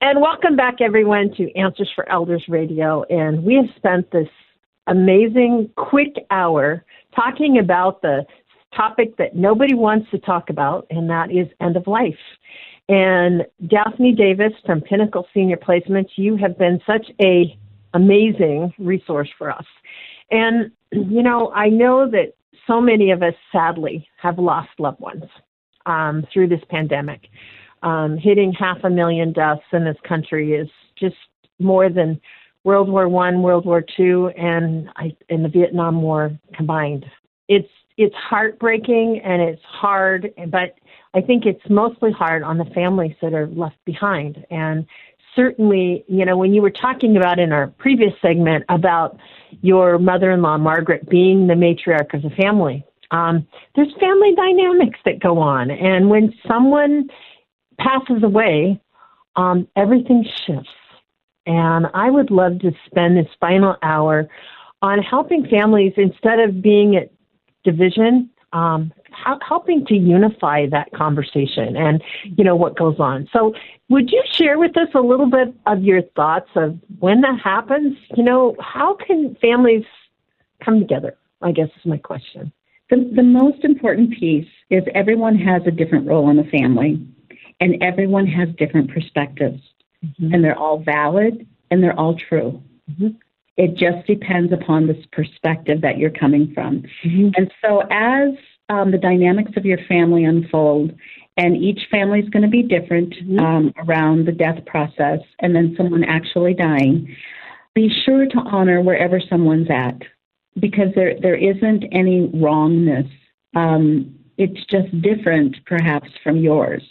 And welcome back, everyone, to Answers for Elders Radio. And we have spent this amazing, quick hour talking about the topic that nobody wants to talk about, and that is end of life. And Daphne Davis from Pinnacle Senior Placements, you have been such a amazing resource for us. And you know, I know that so many of us sadly have lost loved ones um, through this pandemic um, hitting half a million deaths in this country is just more than World War One, World War Two, and I, and the Vietnam War combined. It's it's heartbreaking and it's hard, but I think it's mostly hard on the families that are left behind. And certainly, you know, when you were talking about in our previous segment about your mother-in-law Margaret being the matriarch of the family, um, there's family dynamics that go on, and when someone passes away, um, everything shifts. And I would love to spend this final hour on helping families instead of being at division, um, helping to unify that conversation and you know what goes on. So, would you share with us a little bit of your thoughts of when that happens? You know, how can families come together? I guess is my question. The, the most important piece is everyone has a different role in the family and everyone has different perspectives, mm-hmm. and they're all valid and they're all true. Mm-hmm. It just depends upon this perspective that you're coming from. Mm-hmm. And so, as um, the dynamics of your family unfold, and each family is going to be different mm-hmm. um, around the death process, and then someone actually dying, be sure to honor wherever someone's at, because there there isn't any wrongness. Um, it's just different, perhaps, from yours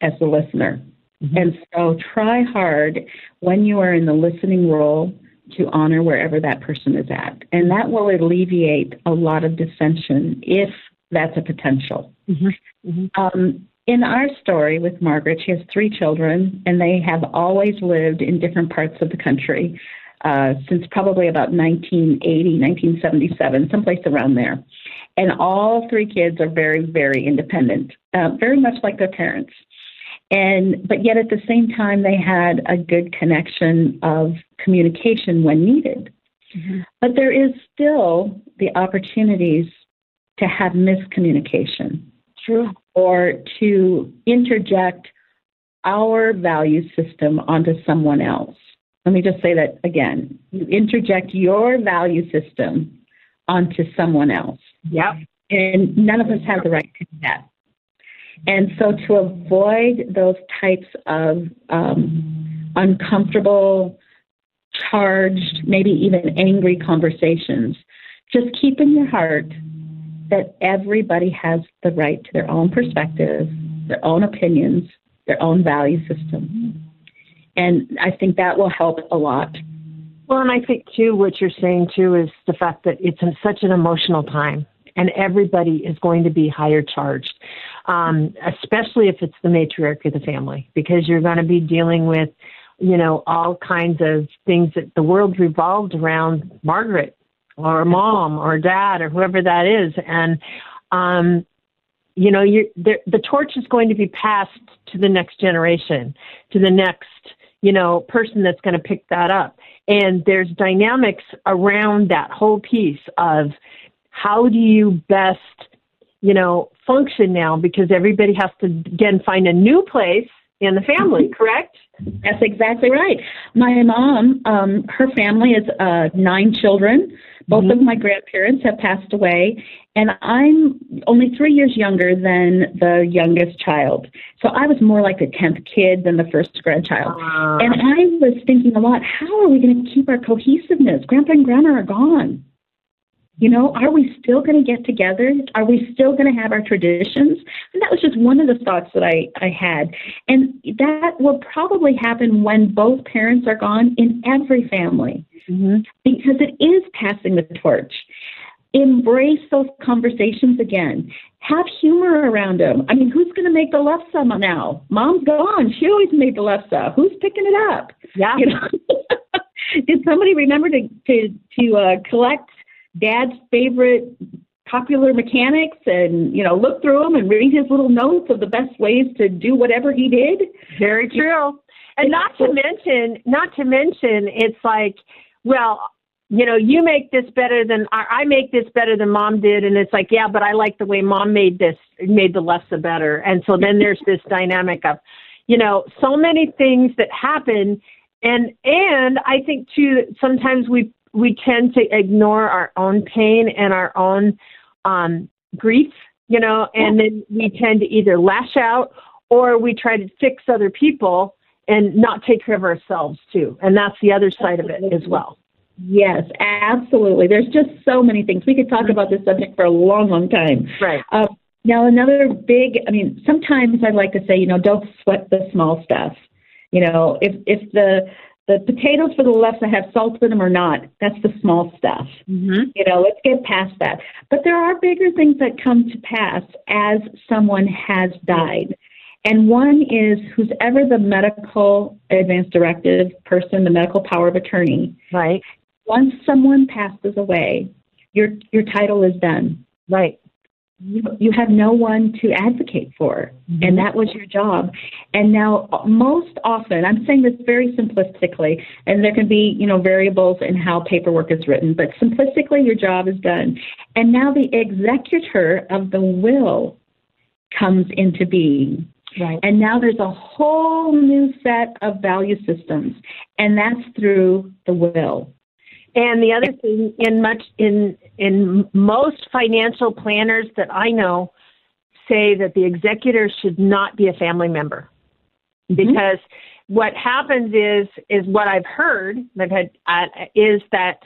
as the listener. Mm-hmm. And so try hard when you are in the listening role to honor wherever that person is at. And that will alleviate a lot of dissension if that's a potential. Mm-hmm. Mm-hmm. Um, in our story with Margaret, she has three children, and they have always lived in different parts of the country uh, since probably about 1980, 1977, someplace around there. And all three kids are very, very independent, uh, very much like their parents and but yet at the same time they had a good connection of communication when needed. Mm-hmm. but there is still the opportunities to have miscommunication. True. Or to interject our value system onto someone else. Let me just say that again. You interject your value system onto someone else. Yep. And none of us have the right to do that and so to avoid those types of um, uncomfortable, charged, maybe even angry conversations, just keep in your heart that everybody has the right to their own perspective, their own opinions, their own value system. And I think that will help a lot. Well, and I think too, what you're saying too is the fact that it's such an emotional time and everybody is going to be higher charged um, especially if it's the matriarch of the family, because you're going to be dealing with, you know, all kinds of things that the world revolved around Margaret or mom or dad or whoever that is. And, um, you know, you the torch is going to be passed to the next generation, to the next, you know, person that's going to pick that up. And there's dynamics around that whole piece of how do you best you know, function now because everybody has to again find a new place in the family, correct? That's exactly right. My mom, um, her family is uh, nine children. Both mm-hmm. of my grandparents have passed away, and I'm only three years younger than the youngest child. So I was more like the 10th kid than the first grandchild. Uh. And I was thinking a lot how are we going to keep our cohesiveness? Grandpa and grandma are gone. You know, are we still going to get together? Are we still going to have our traditions? And that was just one of the thoughts that I, I had. And that will probably happen when both parents are gone in every family mm-hmm. because it is passing the torch. Embrace those conversations again. Have humor around them. I mean, who's going to make the lefse now? Mom's gone. She always made the lefse. Who's picking it up? Yeah. You know? Did somebody remember to to to uh, collect dad's favorite popular mechanics and you know look through them and read his little notes of the best ways to do whatever he did. Very true. And not to mention, not to mention, it's like, well, you know, you make this better than I make this better than mom did, and it's like, yeah, but I like the way mom made this, made the less the better, and so then there's this dynamic of, you know, so many things that happen, and and I think too that sometimes we we tend to ignore our own pain and our own um, grief, you know, and then we tend to either lash out or we try to fix other people and not take care of ourselves too. And that's the other side of it as well. Yes, absolutely. There's just so many things. We could talk about this subject for a long, long time. Right. Uh, now, another big, I mean, sometimes I'd like to say, you know, don't sweat the small stuff. You know, if if the the potatoes for the lefse that have salt in them or not, that's the small stuff. Mm-hmm. You know, let's get past that. But there are bigger things that come to pass as someone has died. And one is who's ever the medical advance directive person, the medical power of attorney. Right. Once someone passes away, your your title is done. Right you, you have no one to advocate for, mm-hmm. and that was your job. And now, most often, I'm saying this very simplistically, and there can be you know variables in how paperwork is written, but simplistically, your job is done. And now the executor of the will comes into being. Right. And now there's a whole new set of value systems, and that's through the will. And the other thing, in much in in most financial planners that I know, say that the executor should not be a family member, mm-hmm. because what happens is is what I've heard that had uh, is that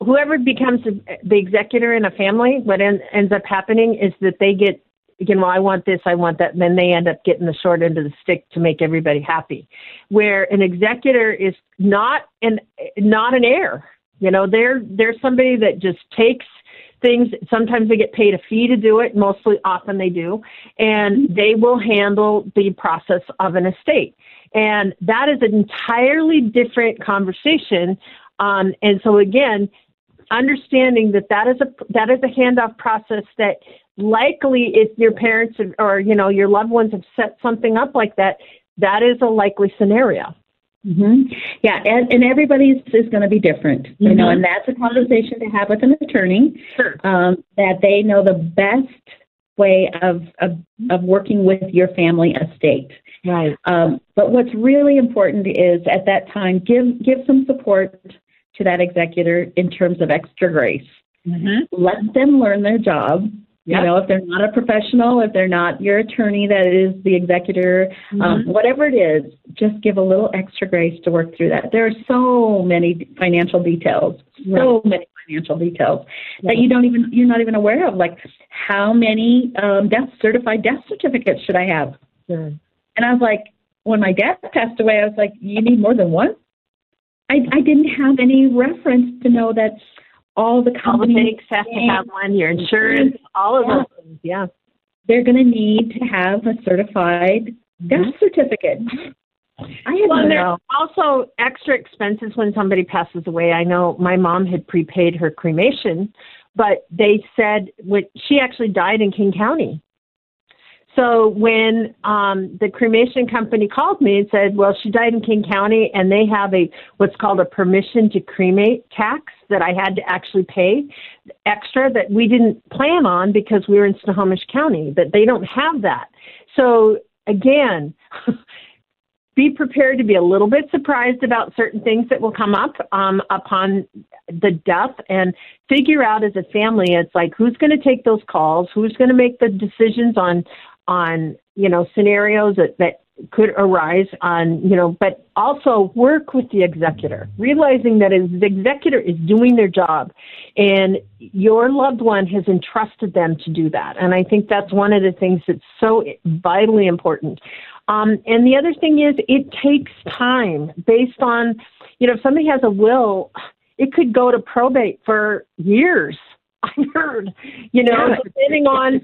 whoever becomes the executor in a family, what en- ends up happening is that they get again, well, I want this, I want that, and then they end up getting the short end of the stick to make everybody happy. Where an executor is not an not an heir. You know, they're they're somebody that just takes things. Sometimes they get paid a fee to do it. Mostly, often they do, and they will handle the process of an estate. And that is an entirely different conversation. Um, and so again, understanding that that is a that is a handoff process that likely if your parents or you know your loved ones have set something up like that that is a likely scenario mm-hmm. yeah and, and everybody's is going to be different mm-hmm. you know mm-hmm. and that's a conversation to have with an attorney sure. um, that they know the best way of, of of working with your family estate right um, but what's really important is at that time give give some support to that executor in terms of extra grace mm-hmm. let them learn their job Yep. You know, if they're not a professional, if they're not your attorney that is the executor, um, mm-hmm. um, whatever it is, just give a little extra grace to work through that. There are so many financial details, so many financial details that you don't even you're not even aware of. Like how many um, death certified death certificates should I have? Sure. And I was like, when my dad passed away, I was like, you need more than one. I, I didn't have any reference to know that all the companies all the have to have one, your insurance, all of yeah. those things. Yeah. They're going to need to have a certified mm-hmm. death certificate. I had well, there are also extra expenses when somebody passes away. I know my mom had prepaid her cremation, but they said when she actually died in King County. So when um, the cremation company called me and said, "Well, she died in King County, and they have a what's called a permission to cremate tax that I had to actually pay extra that we didn't plan on because we were in Snohomish County, but they don't have that. So again." be prepared to be a little bit surprised about certain things that will come up um, upon the death and figure out as a family it's like who's going to take those calls who's going to make the decisions on on you know scenarios that, that could arise on you know but also work with the executor realizing that the executor is doing their job and your loved one has entrusted them to do that. And i think that's one of the things that's so vitally important. Um, and the other thing is it takes time based on you know if somebody has a will it could go to probate for years I heard, you know, yeah. depending on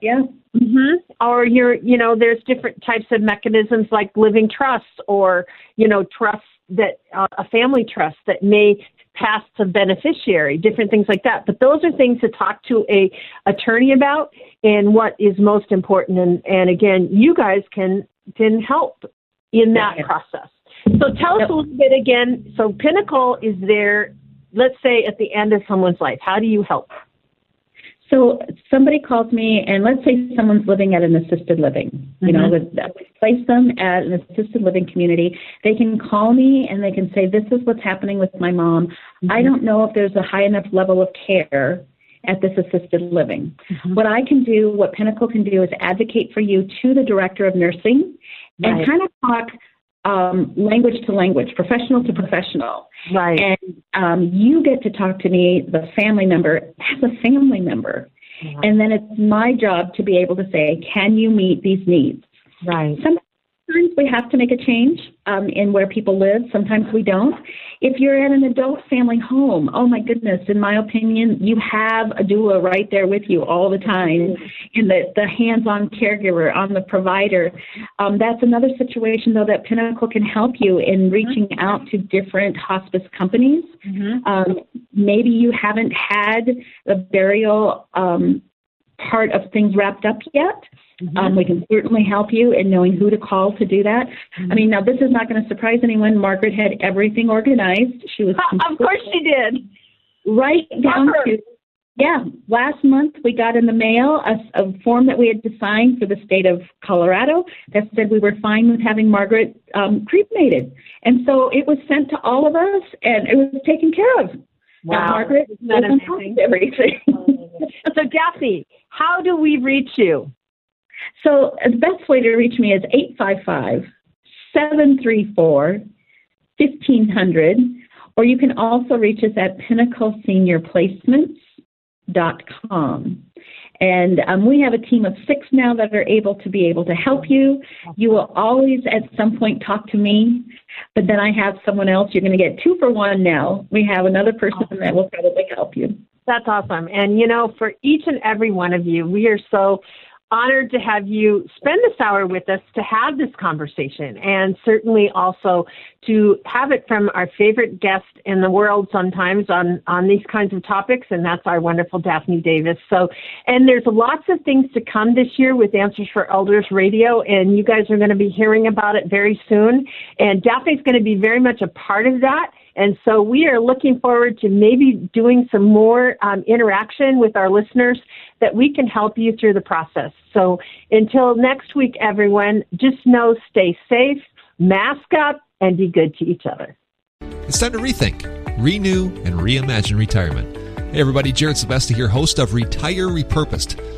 yeah. Mm-hmm. Or you're, you know, there's different types of mechanisms like living trusts or, you know, trusts that uh, a family trust that may pass to beneficiary, different things like that. But those are things to talk to a attorney about and what is most important. And, and again, you guys can can help in that process. So tell us a little bit again. So Pinnacle is there, let's say at the end of someone's life. How do you help? So somebody calls me, and let's say someone's living at an assisted living. You mm-hmm. know, we place them at an assisted living community. They can call me and they can say, "This is what's happening with my mom. Mm-hmm. I don't know if there's a high enough level of care." At this assisted living. Mm-hmm. What I can do, what Pinnacle can do, is advocate for you to the director of nursing right. and kind of talk um, language to language, professional to professional. Right. And um, you get to talk to me, the family member, as a family member. Yeah. And then it's my job to be able to say, can you meet these needs? Right. Some, Sometimes we have to make a change um, in where people live. Sometimes we don't. If you're at an adult family home, oh my goodness, in my opinion, you have a doula right there with you all the time, and the, the hands-on caregiver, on the provider. Um, that's another situation though that Pinnacle can help you in reaching out to different hospice companies. Mm-hmm. Um, maybe you haven't had the burial um, part of things wrapped up yet. Mm-hmm. Um, we can certainly help you in knowing who to call to do that. Mm-hmm. I mean, now this is not going to surprise anyone. Margaret had everything organized. She was of course she did. Right down to yeah. Last month we got in the mail a, a, form that we had to sign for the state of Colorado that said we were fine with having Margaret um, cremated, and so it was sent to all of us, and it was taken care of. Wow. Now, Margaret is amazing? everything. so Daphne, how do we reach you? So the best way to reach me is 855 734 1500, or you can also reach us at pinnacleseniorplacements.com. And um, we have a team of six now that are able to be able to help you. You will always at some point talk to me, but then I have someone else. You're going to get two for one now. We have another person that will probably help you. That's awesome. And you know, for each and every one of you, we are so honored to have you spend this hour with us to have this conversation and certainly also to have it from our favorite guest in the world sometimes on, on these kinds of topics, and that's our wonderful Daphne Davis. So, and there's lots of things to come this year with Answers for Elders Radio, and you guys are going to be hearing about it very soon. And Daphne's going to be very much a part of that. And so we are looking forward to maybe doing some more um, interaction with our listeners that we can help you through the process. So until next week, everyone, just know stay safe, mask up, and be good to each other. It's time to rethink, renew, and reimagine retirement. Hey, everybody, Jared Sebesta here, host of Retire Repurposed.